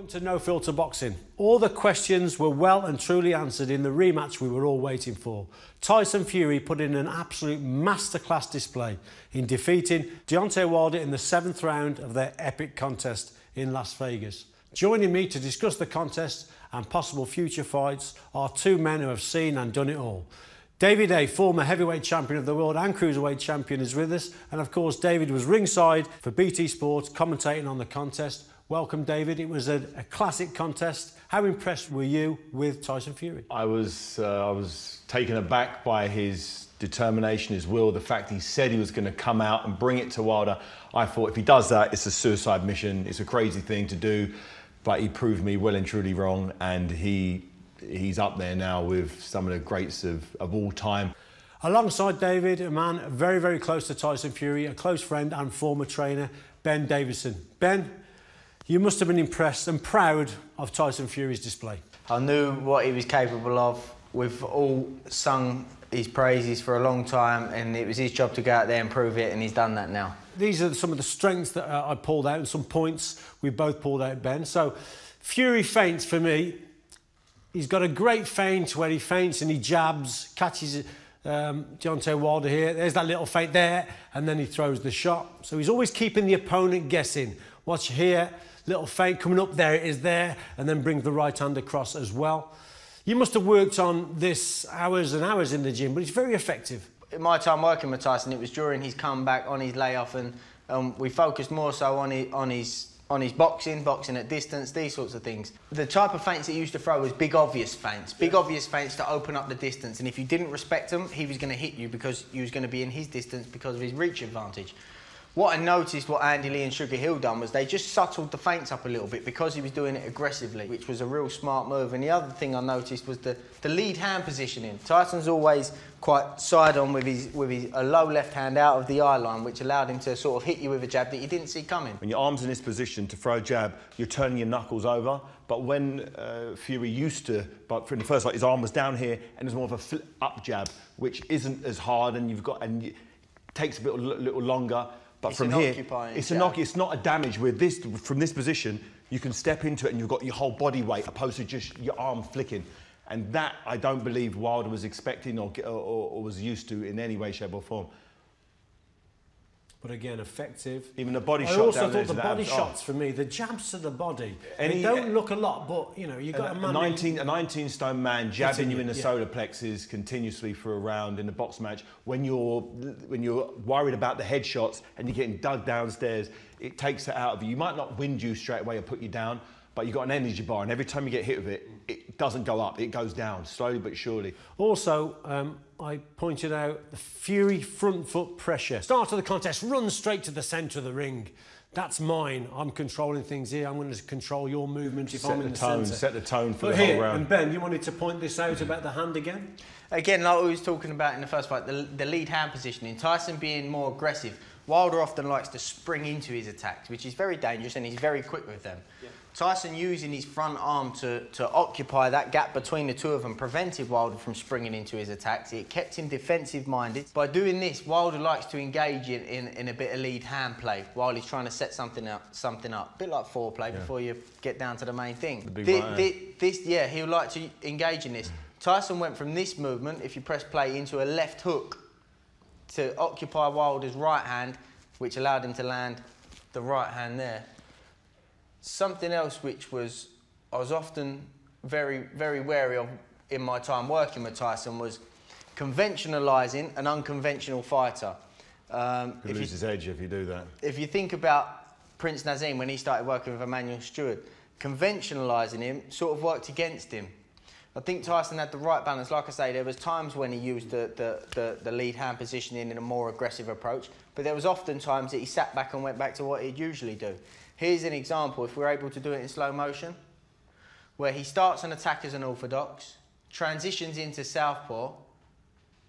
Welcome to No Filter Boxing. All the questions were well and truly answered in the rematch we were all waiting for. Tyson Fury put in an absolute masterclass display in defeating Deontay Wilder in the seventh round of their epic contest in Las Vegas. Joining me to discuss the contest and possible future fights are two men who have seen and done it all. David Haye, former heavyweight champion of the world and cruiserweight champion, is with us. And of course, David was ringside for BT Sports, commentating on the contest. Welcome, David. It was a, a classic contest. How impressed were you with Tyson Fury? I was, uh, I was taken aback by his determination, his will, the fact he said he was going to come out and bring it to Wilder. I thought if he does that, it's a suicide mission. It's a crazy thing to do. But he proved me well and truly wrong, and he he's up there now with some of the greats of, of all time. Alongside David, a man very, very close to Tyson Fury, a close friend and former trainer, Ben Davison. Ben, you must have been impressed and proud of Tyson Fury's display. I knew what he was capable of. We've all sung his praises for a long time, and it was his job to go out there and prove it, and he's done that now. These are some of the strengths that uh, I pulled out, and some points we both pulled out, Ben. So, Fury feints for me he's got a great feint where he feints and he jabs, catches um, Deontay Wilder here. There's that little feint there, and then he throws the shot. So he's always keeping the opponent guessing. Watch here, little feint coming up, there it is there, and then brings the right hand across as well. You must have worked on this hours and hours in the gym, but it's very effective. In my time working with Tyson, it was during his comeback on his layoff, and um, we focused more so on his, on his on his boxing, boxing at distance, these sorts of things. The type of feints he used to throw was big obvious feints, big obvious feints to open up the distance. And if you didn't respect him, he was going to hit you because you was going to be in his distance because of his reach advantage. What I noticed what Andy Lee and Sugar Hill done was they just subtled the feints up a little bit because he was doing it aggressively, which was a real smart move. And the other thing I noticed was the, the lead hand positioning. Tyson's always quite side on with his with his a low left hand out of the eye line, which allowed him to sort of hit you with a jab that you didn't see coming. When your arm's in this position to throw a jab, you're turning your knuckles over. But when uh, Fury used to, but for the first fight, his arm was down here and there's more of a flip up jab, which isn't as hard and you've got and it takes a bit a little longer. But it's from here, it's a knock. It's not a damage. With this, from this position, you can step into it and you've got your whole body weight, opposed to just your arm flicking. And that I don't believe Wilder was expecting or, or, or was used to in any way, shape, or form. But again, effective. Even the body I shot. I also thought the body shots oh. for me, the jabs to the body, Any, they don't uh, look a lot, but you know, you got a, a, 19, a 19 stone man jabbing you in the yeah. solar plexus continuously for a round in a box match. When you're when you're worried about the headshots and you're getting dug downstairs, it takes it out of you. You might not wind you straight away or put you down, but you've got an energy bar, and every time you get hit with it, it doesn't go up, it goes down, slowly but surely. Also, um, I pointed out the Fury front foot pressure. Start of the contest, run straight to the centre of the ring. That's mine. I'm controlling things here. I'm going to control your movement if set I'm in the, the tone, centre. Set the tone for but the here, whole round. And Ben, you wanted to point this out about the hand again? Again, like we was talking about in the first fight, the, the lead hand positioning. Tyson being more aggressive. Wilder often likes to spring into his attacks, which is very dangerous, and he's very quick with them. Yeah. Tyson using his front arm to, to occupy that gap between the two of them prevented Wilder from springing into his attacks. It kept him defensive minded. By doing this, Wilder likes to engage in, in, in a bit of lead hand play while he's trying to set something up, something up. A bit like foreplay yeah. before you get down to the main thing. The this, this, this, yeah, he would like to engage in this. Tyson went from this movement, if you press play, into a left hook to occupy Wilder's right hand, which allowed him to land the right hand there. Something else which was I was often very, very wary of in my time working with Tyson was conventionalising an unconventional fighter. Um, if lose you, his edge if you do that. If you think about Prince Naseem when he started working with Emanuel Steward, conventionalising him sort of worked against him. I think Tyson had the right balance. Like I say, there was times when he used the, the, the, the, lead hand positioning in a more aggressive approach, but there was often times that he sat back and went back to what he'd usually do. Here's an example, if we're able to do it in slow motion, where he starts an attack as an orthodox, transitions into southpaw,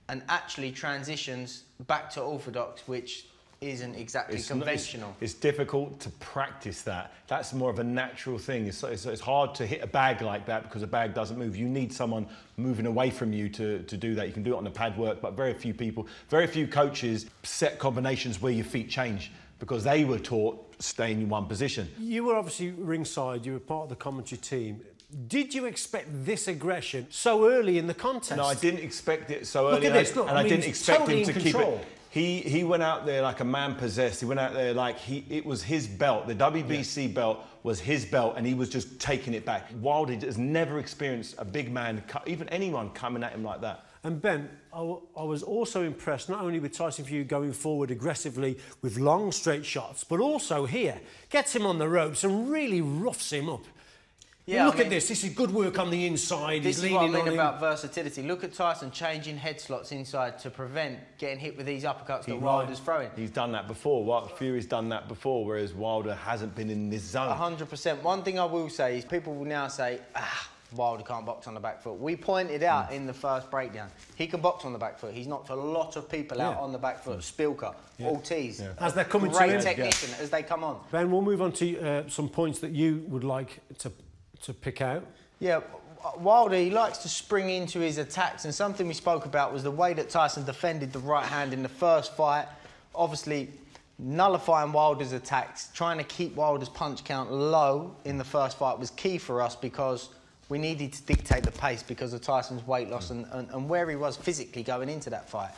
and actually transitions back to orthodox, which isn't exactly it's conventional. Not, it's, it's, difficult to practice that. That's more of a natural thing. It's, it's, it's, hard to hit a bag like that because a bag doesn't move. You need someone moving away from you to, to do that. You can do it on the pad work, but very few people, very few coaches set combinations where your feet change because they were taught staying in one position. You were obviously ringside, you were part of the commentary team. Did you expect this aggression so early in the contest? No, I didn't expect it so Look early. at this, look, and I I, didn't he's expect totally him to in keep control. it. He he went out there like a man possessed. He went out there like he it was his belt. The WBC belt was his belt, and he was just taking it back. Wilder has never experienced a big man, even anyone, coming at him like that. And Ben, I, w- I was also impressed not only with Tyson Fury going forward aggressively with long straight shots, but also here gets him on the ropes and really roughs him up. Yeah, look I mean- at this. This is good work on the inside. This He's is what I mean about versatility. Look at Tyson changing head slots inside to prevent getting hit with these uppercuts that He- Wilder's throwing. He's done that before. Fury's done that before, whereas Wilder hasn't been in this zone. 100%. One thing I will say is people will now say, ah, Wilder can't box on the back foot. We pointed out Hmm. in the first breakdown, he can box on the back foot. He's knocked a lot of people out on the back foot. Szpilka, Ortiz. As they're coming to Great technician as they come on. Ben, we'll move on to uh, some points that you would like to, to pick out. Yeah, Wilder, he likes to spring into his attacks, and something we spoke about was the way that Tyson defended the right hand in the first fight. Obviously, nullifying Wilder's attacks, trying to keep Wilder's punch count low in the first fight was key for us because we needed to dictate the pace because of Tyson's weight loss and, and, and where he was physically going into that fight.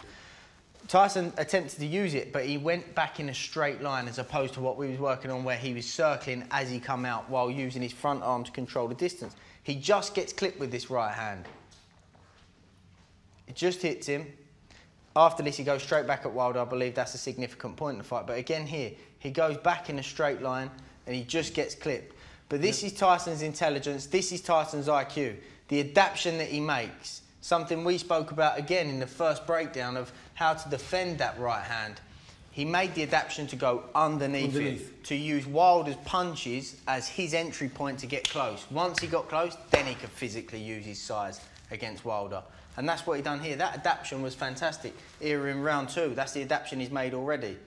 Tyson attempted to use it, but he went back in a straight line as opposed to what we was working on, where he was circling as he come out while using his front arm to control the distance. He just gets clipped with this right hand. It just hits him. After this, he goes straight back at Wilder. I believe that's a significant point in the fight. But again, here he goes back in a straight line and he just gets clipped. But this is Tyson's intelligence. This is Tyson's IQ. The adaptation that he makes. Something we spoke about again in the first breakdown of how to defend that right hand. He made the adaptation to go underneath, Underneath. it, to use Wilder's punches as his entry point to get close. Once he got close, then he could physically use his size against Wilder. And that's what he done here. That adaptation was fantastic. Here in round two, that's the adaptation he's made already.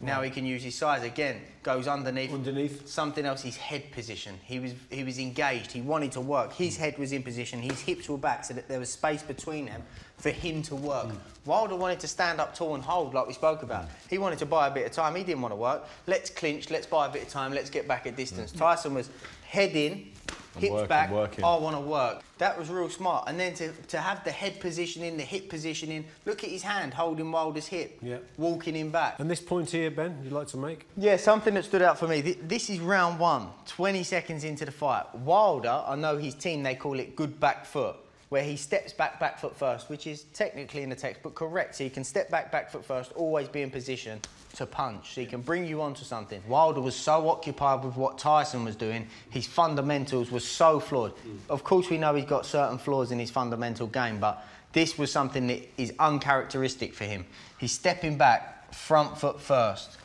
Now he can use his size again. Goes underneath. Underneath. Something else. His head position. He was he was engaged. He wanted to work. His hmm. head was in position. His hips were back, so that there was space between them for him to work. Hmm. Wilder wanted to stand up tall and hold, like we spoke about. Hmm. He wanted to buy a bit of time. He didn't want to work. Let's clinch. Let's buy a bit of time. Let's get back at distance. Tyson was head in, hips working, back. working. Oh, I want to work. That was real smart. And then to, to have the head positioning, the hip positioning. Look at his hand holding Wilder's hip, Yeah. walking him back. And this point here, Ben, you'd like to make? Yeah, something that stood out for me. This is round one, 20 seconds into the fight. Wilder, I know his team, they call it good back foot, where he steps back, back foot first, which is technically in the textbook correct. So he can step back, back foot first, always be in position to punch. So he can bring you onto something. Wilder was so occupied with what Tyson was doing, his fundamentals were so flawed. Mm. Of course, we know he's got certain flaws in his fundamental game, but this was something that is uncharacteristic for him. He's stepping back, front foot first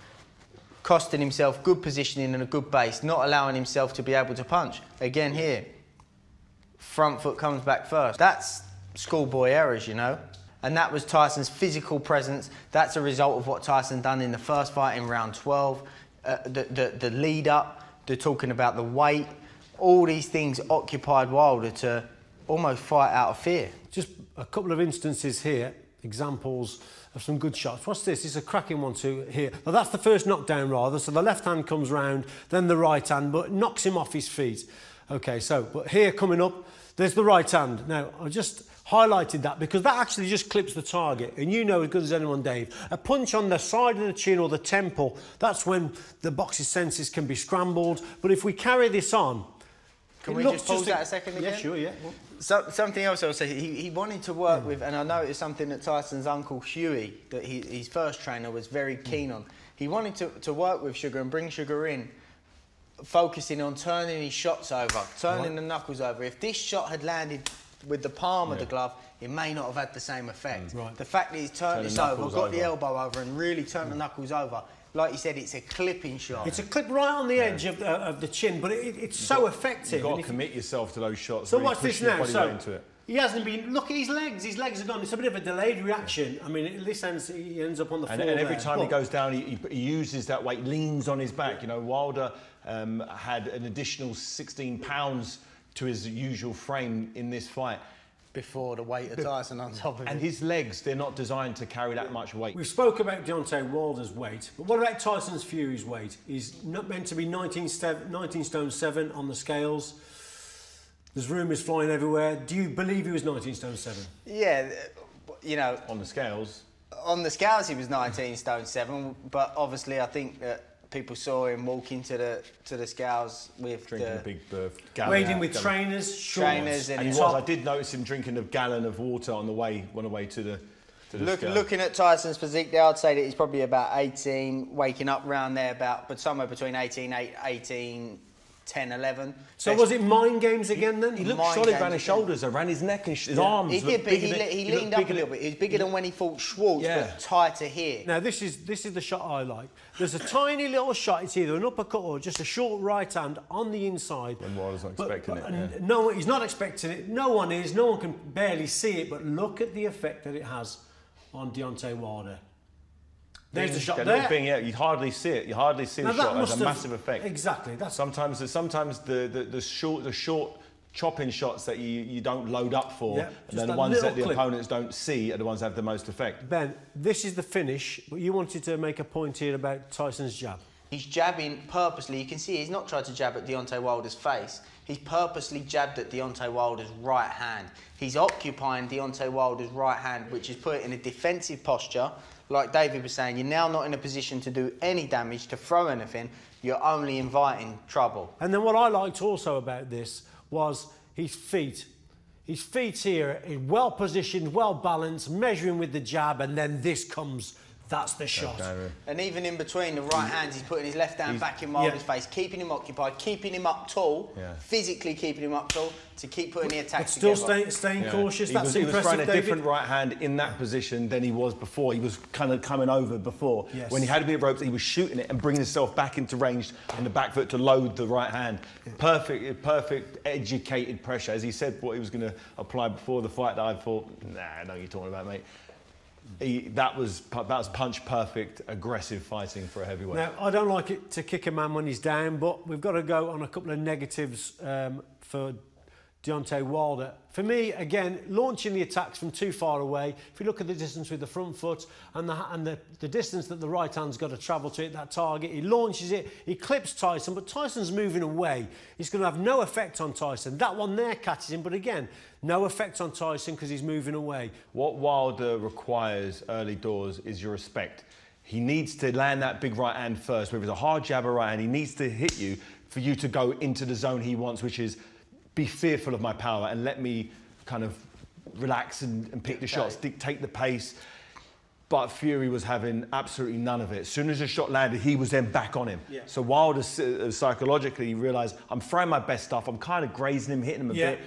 costing himself good positioning and a good base, not allowing himself to be able to punch. Again here, front foot comes back first. That's schoolboy errors, you know. And that was Tyson's physical presence. That's a result of what Tyson done in the first fight in round 12. Uh, the, the, the lead up, they're talking about the weight. All these things occupied Wilder to almost fight out of fear. Just a couple of instances here, examples of some good shots. What's this? It's a cracking one too here. Now that's the first knockdown rather. So the left hand comes round, then the right hand, but knocks him off his feet. Okay, so but here coming up, there's the right hand. Now I just highlighted that because that actually just clips the target. And you know as good as anyone, Dave, a punch on the side of the chin or the temple, that's when the boxer's senses can be scrambled. But if we carry this on, Can it we just pause that a second again? Yeah, sure, yeah. So, something else I'll say, he, he wanted to work with, and I know it's something that Tyson's uncle Huey, that he, his first trainer, was very keen hmm. on. He wanted to, to work with Sugar and bring Sugar in, focusing on turning his shots over, turning the knuckles over. If this shot had landed with the palm of the glove, it may not have had the same effect. Mm. Right. The fact that he's turned Turn this over, got the elbow over, and really turned the mm. knuckles over, like you said, it's a clipping shot. It's a clip right on the edge of, the, of the chin, but it, it's so effective. You've got to commit yourself to those shots. so really watch this now. So weight into it. he hasn't been. Look at his legs. His legs are gone. It's a bit of a delayed reaction. I mean, this ends he ends up on the And, floor. and every there. time he goes down, he, he, he uses that weight, leans on his back. You know, Wilder um, had an additional 16 pounds to his usual frame in this fight. before the weight of Tyson on top of And it. his legs, they're not designed to carry that much weight. We've spoke about Deontay Wilder's weight, but what about Tyson's Fury's weight? He's not meant to be 19, ste- 19 stone 7 on the scales. There's rumours flying everywhere. Do you believe he was 19 stone 7? Yeah, you know, On the scales, on the scales he was 19 stone 7, but obviously I think that people saw him walking to the to the scales with drinking the a big berth. Wading with gallon. trainers, shorts. Trainers and And he top- was. I did notice him drinking a gallon of water on the way, on the way to the. To the Look, scale. looking at Tyson's physique there, I'd say that he's probably about 18, waking up round there about, but somewhere between 18, 8, 18 10, 11. So Best- was it mind games again then? He looked Mind solid around his shoulders, around his neck and his Yeah. arms. He did, but he, than- le- he looked leaned up a little bit. He was bigger than when he fought Schwarz, Yeah. but tighter here. Now this is this is the shot I like. There's a tiny little shot. It's either an uppercut or just a short right hand on the inside. When Wilder's not But- expecting but, it, and yeah. No, he's not expecting it. No one is. No one can barely see it. But look at the effect that it has on Deontay Wilder. There's the shot That there. little Bing, yeah, you hardly see it. You hardly see Now the shot. It has a have- massive effect. Exactly. That's Sometimes, sometimes the, the, the short, the short chopping shots that you, you don't load up for, Yeah, and then the ones that the clip. opponents don't see are the ones that have the most effect. Ben. This is the finish. But you wanted to make a point here about Tyson's jab. He's jabbing purposely. You can see he's not tried to jab at Deontay Wilder's face. He's purposely jabbed at Deontay Wilder's right hand. He's occupying Deontay Wilder's right hand, which is put in a defensive posture. Like David was saying, you're now not in a position to do any damage, to throw anything. You're only inviting trouble. And then what I liked also about this was his feet. His feet here well positioned, well balanced, measuring with the jab, and then this comes. That's the shot. And even in between the right hands, he's putting his left hand back in Wilder's yeah. face, keeping him occupied, keeping him up tall, Yeah. physically keeping him up tall to keep putting the But attacks still together. staying, staying Yeah. cautious. He That's was, he was impressive, throwing a David. different right hand in that position than he was before. He was kind of coming over before. Yes. When he had a bit of ropes, he was shooting it and bringing himself back into range on the back foot to load the right hand. Perfect, perfect, educated pressure. As he said, what he was going to apply before the fight, that I thought, nah, I know what you're talking about, mate. He, that was that was punch perfect, aggressive fighting for a heavyweight. Now, I don't like it to kick a man when he's down, but we've got to go on a couple of negatives um, for Deontay Wilder. For me, again, launching the attacks from too far away. If you look at the distance with the front foot and the, and the, the distance that the right hand's got to travel to hit that target, he launches it, he clips Tyson, but Tyson's moving away. He's going to have no effect on Tyson. That one there catches him, but again, no effect on Tyson because he's moving away. What Wilder requires early doors is your respect. He needs to land that big right hand first. Whether it's a hard jab or right hand, he needs to hit you for you to go into the zone he wants, which is be fearful of my power and let me kind of relax and, and pick the shots, dictate the pace. But Fury was having absolutely none of it. As soon as the shot landed, he was then back on him. Yeah. So Wilder uh, psychologically realised, I'm throwing my best stuff, I'm kind of grazing him, hitting him a Yeah. bit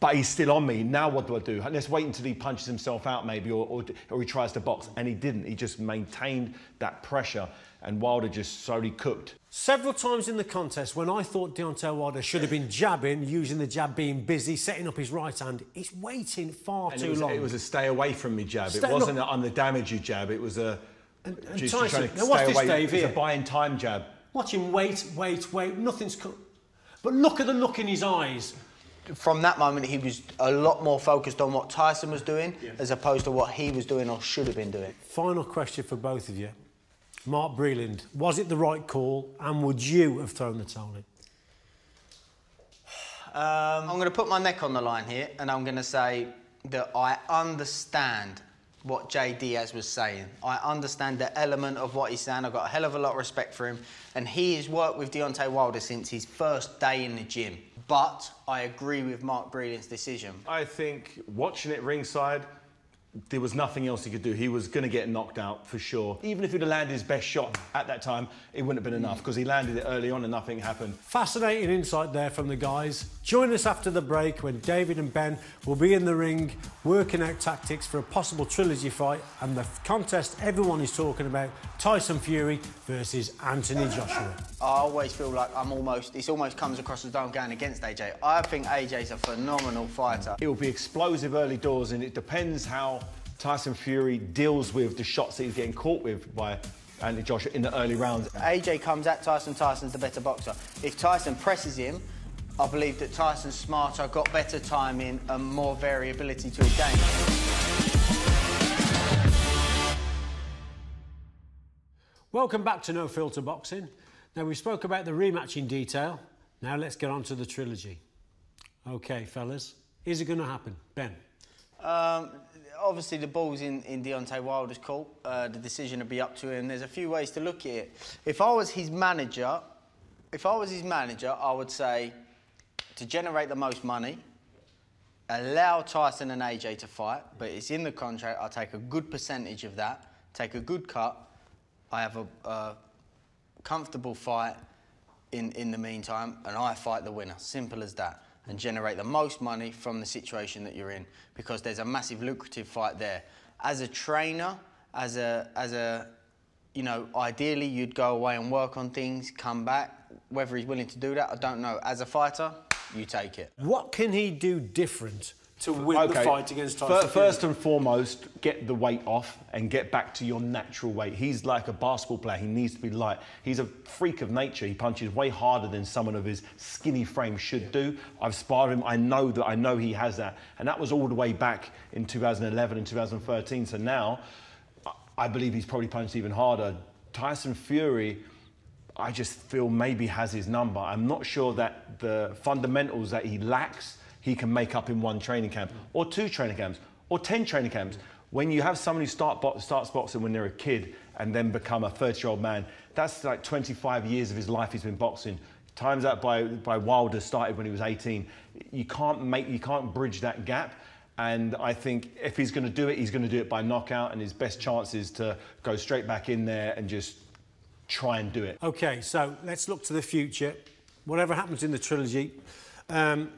but he's still on me. Now what do I do? Let's wait until he punches himself out, maybe, or, or, or he tries to box. And he didn't. He just maintained that pressure, and Wilder just slowly cooked. Several times in the contest, when I thought Deontay Wilder should have been jabbing, using the jab being busy, setting up his right hand, he's waiting far And too it, was, long. it was a stay away from me jab. Stay- it wasn't look- an I'm the damage you jab. It was a And- and just Tyson- trying to now watch stay this, away. Dave, It was here. a buying time jab. Watch him wait, wait, wait. Nothing's come. But look at the look in his eyes. From that moment, he was a lot more focused on what Tyson was doing as opposed to what he was doing or should have been doing. Final question for both of you. Mark Breland, was it the right call and would you have thrown the towel in? Um, I'm going to put my neck on the line here and I'm going to say that I understand what Jay Deas was saying. I understand the element of what he's saying. I've got a hell of a lot of respect for him. And he has worked with Deontay Wilder since his first day in the gym. But I agree with Mark Breland's decision. I think watching it ringside, there was nothing else he could do. He was going to get knocked out for sure. Even if he'd have landed his best shot at that time, it wouldn't have been enough because he landed it early on and nothing happened. Fascinating insight there from the guys. Join us after the break when David and Ben will be in the ring working out tactics for a possible trilogy fight and the contest everyone is talking about Tyson Fury versus Anthony Joshua. I always feel like I'm almost, it almost comes across as though I'm going against AJ. I think AJ's a phenomenal fighter. It will be explosive early doors, and it depends how Tyson Fury deals with the shots that he's getting caught with by Andy Joshua in the early rounds. AJ comes at Tyson, Tyson's the better boxer. If Tyson presses him, I believe that Tyson's smarter, got better timing and more variability to his game. Welcome back to No Filter Boxing. Now, we spoke about the rematch in detail. Now, let's get on to the trilogy. Okay, fellas, is it going to happen? Ben? Um, obviously, the ball's in, in Deontay Wilder's court. Uh, the decision will be up to him. There's a few ways to look at it. If I was his manager, if I was his manager, I would say to generate the most money, allow Tyson and AJ to fight, but it's in the contract. I'll take a good percentage of that, take a good cut. I have a, a comfortable fight in, in the meantime, and I fight the winner. Simple as that. And generate the most money from the situation that you're in because there's a massive lucrative fight there. As a trainer, as a, as a you know, ideally you'd go away and work on things, come back. Whether he's willing to do that, I don't know. As a fighter, you take it. What can he do different to win the fight against Tyson? First and foremost, get the weight off and get back to your natural weight. He's like a basketball player. He needs to be light. He's a freak of nature. He punches way harder than someone of his skinny frame should do. I've sparred him. I know that. I know he has that. And that was all the way back in 2011 and 2013. So now, I believe he's probably punched even harder. Tyson Fury. I just feel maybe has his number. I'm not sure that the fundamentals that he lacks, he can make up in one training camp, or two training camps, or 10 training camps. When you have someone who start bo- starts boxing when they're a kid and then become a 30 year old man, that's like 25 years of his life he's been boxing. Times that by, by Wilder started when he was 18. You can't make, you can't bridge that gap. And I think if he's going to do it, he's going to do it by knockout. And his best chance is to go straight back in there and just try and do it. Okay, so let's look to the future. Whatever happens in the trilogy, um,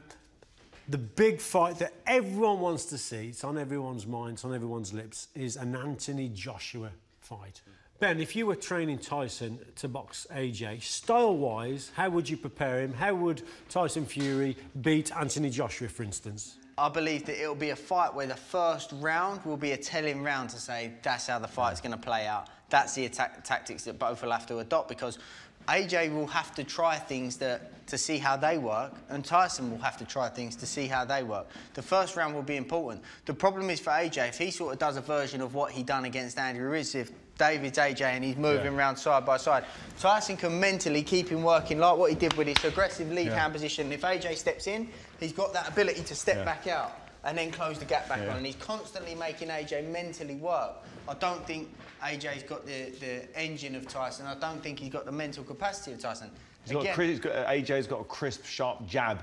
the big fight that everyone wants to see, it's on everyone's mind, it's on everyone's lips, is an Anthony Joshua fight. Ben, if you were training Tyson to box AJ, style wise, how would you prepare him? How would Tyson Fury beat Anthony Joshua, for instance? I believe that it'll be a fight where the first round will be a telling round to say that's how the fight's going to play out. That's the tactics that both will have to adopt because AJ will have to try things that, to see how they work, and Tyson will have to try things to see how they work. The first round will be important. The problem is for AJ, if he sort of does a version of what he done against Andy Ruiz, if David's AJ and he's moving Yeah. around side by side, Tyson can mentally keep him working like what he did with his aggressive lead Yeah. hand position. If AJ steps in, he's got that ability to step Yeah. back out and then close the gap back Yeah. on. And he's constantly making AJ mentally work. I don't think AJ's got the, the engine of Tyson. I don't think he's got the mental capacity of Tyson. He's got, a he's got, AJ's got a crisp, sharp jab,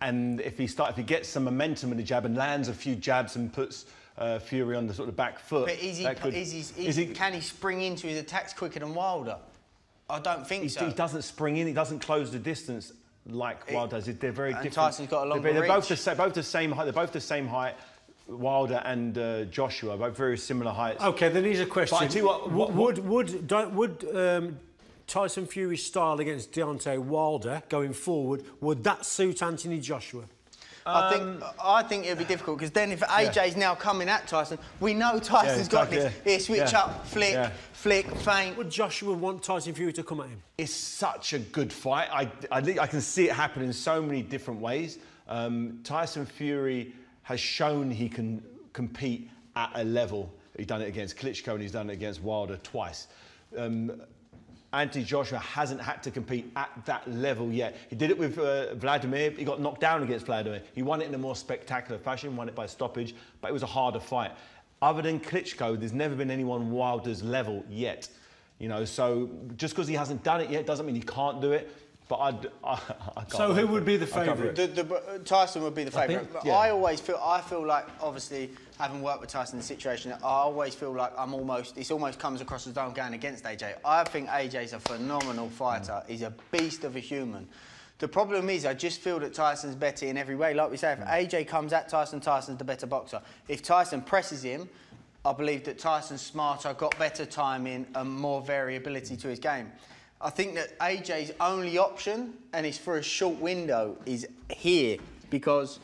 and if he start, if he gets some momentum in the jab and lands a few jabs and puts uh, Fury on the sort of back foot, but is he, could- is he, is is he- can he spring into his attacks quicker than Wilder? I don't think so. he doesn't spring in. He doesn't close the distance like Wilder does. They're very and different. Tyson's got a longer they're, they're both the same. Both the same height. They're both the same height. Wilder and uh, Joshua, both very similar heights. Okay, then here's a question. But I tell you what- what- would would would, would um, Tyson Fury's style against Deontay Wilder going forward would that suit Anthony Joshua? I think I think it'll be difficult because then if AJ's now coming at Tyson, we know Tyson's got exactly, this. yeah. Here, switch Yeah. up, flick, Yeah. flick, feint. Would Joshua want Tyson Fury to come at him? It's such a good fight. I, I, I can see it happen in so many different ways. Um, Tyson Fury has shown he can compete at a level. He's done it against Klitschko and he's done it against Wilder twice. Um, Anthony Joshua hasn't had to compete at that level yet. He did it with uh, Vladimir. He got knocked down against Vladimir. He won it in a more spectacular fashion, won it by stoppage, but it was a harder fight. Other than Klitschko, there's never been anyone Wilder's level yet. You know, so just because he hasn't done it yet doesn't mean he can't do it. But I'd, I, I can't So who would for be the favourite? wait. The, the, uh, Tyson would be the favourite. think- But yeah. I always feel I feel like obviously having worked with Tyson in the situation, I always feel like I'm almost it's almost comes across as though I'm going against AJ. I think AJ's a phenomenal fighter. He's a beast of a human. The problem is, I just feel that Tyson's better in every way. Like we say, if AJ comes at Tyson, Tyson's the better boxer. If Tyson presses him, I believe that Tyson's smarter, got better timing, and more variability to his game. I think that AJ's only option, and it's for a short window, is here because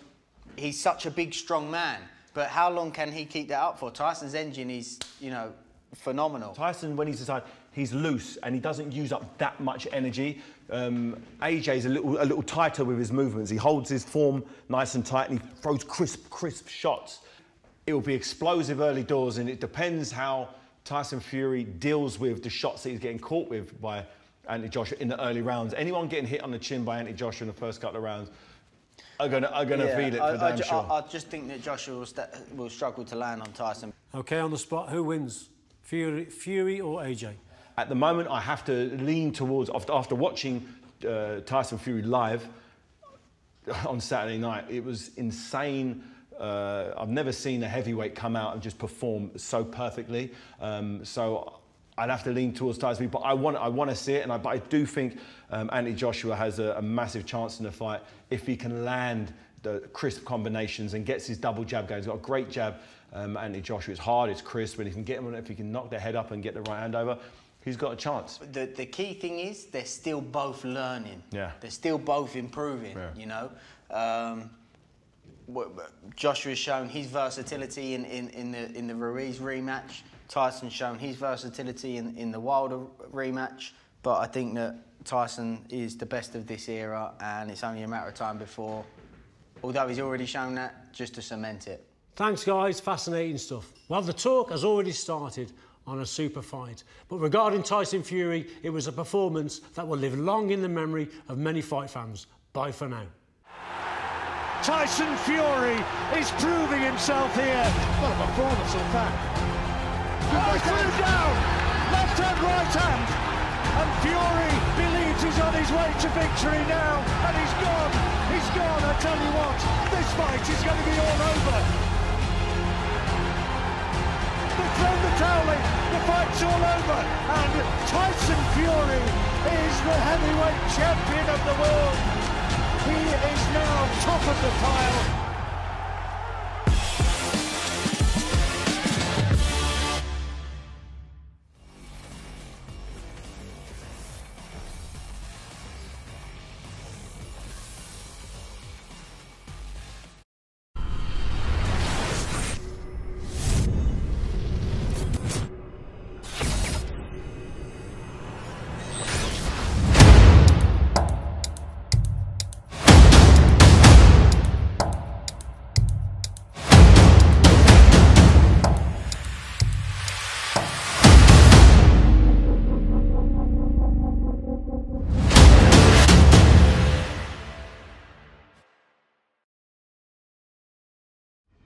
he's such a big, strong man. But how long can he keep that up for? Tyson's engine is, you know, phenomenal. Tyson, when he's inside, he's loose and he doesn't use up that much energy. Um, AJ's a little, a little tighter with his movements. He holds his form nice and tight and he throws crisp, crisp shots. It will be explosive early doors and it depends how Tyson Fury deals with the shots that he's getting caught with by Anthony Joshua in the early rounds. Anyone getting hit on the chin by Anthony Joshua in the first couple of rounds are going to are gonna Yeah, feel it for I, I damn ju- sure. I, I just think that Joshua will, st- will struggle to land on Tyson. Okay, on the spot, who wins? Fury, Fury or AJ? At the moment, I have to lean towards after, after watching uh, Tyson Fury live on Saturday night. It was insane. Uh, I've never seen a heavyweight come out and just perform so perfectly. Um, so I'd have to lean towards Tyson but I want I want to see it, and I, but I do think um, Anthony Joshua has a, a massive chance in the fight if he can land the crisp combinations and gets his double jab going. He's got a great jab. Um, Anthony Joshua. It's hard, it's crisp, and if he can get him on it, if he can knock their head up and get the right hand over, he's got a chance. The, the key thing is they're still both learning. Yeah. They're still both improving, Yeah. you know. Um, what- Joshua's shown his versatility in, in, in the in the Ruiz rematch. Tyson's shown his versatility in, in the Wilder rematch. But I think that Tyson is the best of this era, and it's only a matter of time before, although he's already shown that, just to cement it. Thanks, guys. Fascinating stuff. Well, the talk has already started on a super fight. But regarding Tyson Fury, it was a performance that will live long in the memory of many fight fans. Bye for now. Tyson Fury is proving himself here. What a performance, in fact. Oh, threw down! Left hand, right hand! And Fury believes he's on his way to victory now. And he's gone! He's gone, I tell you what. This fight is going to be all over. They've thrown the towel in. The fight's all over. And Tyson Fury is the heavyweight champion of the world. He is now top of the pile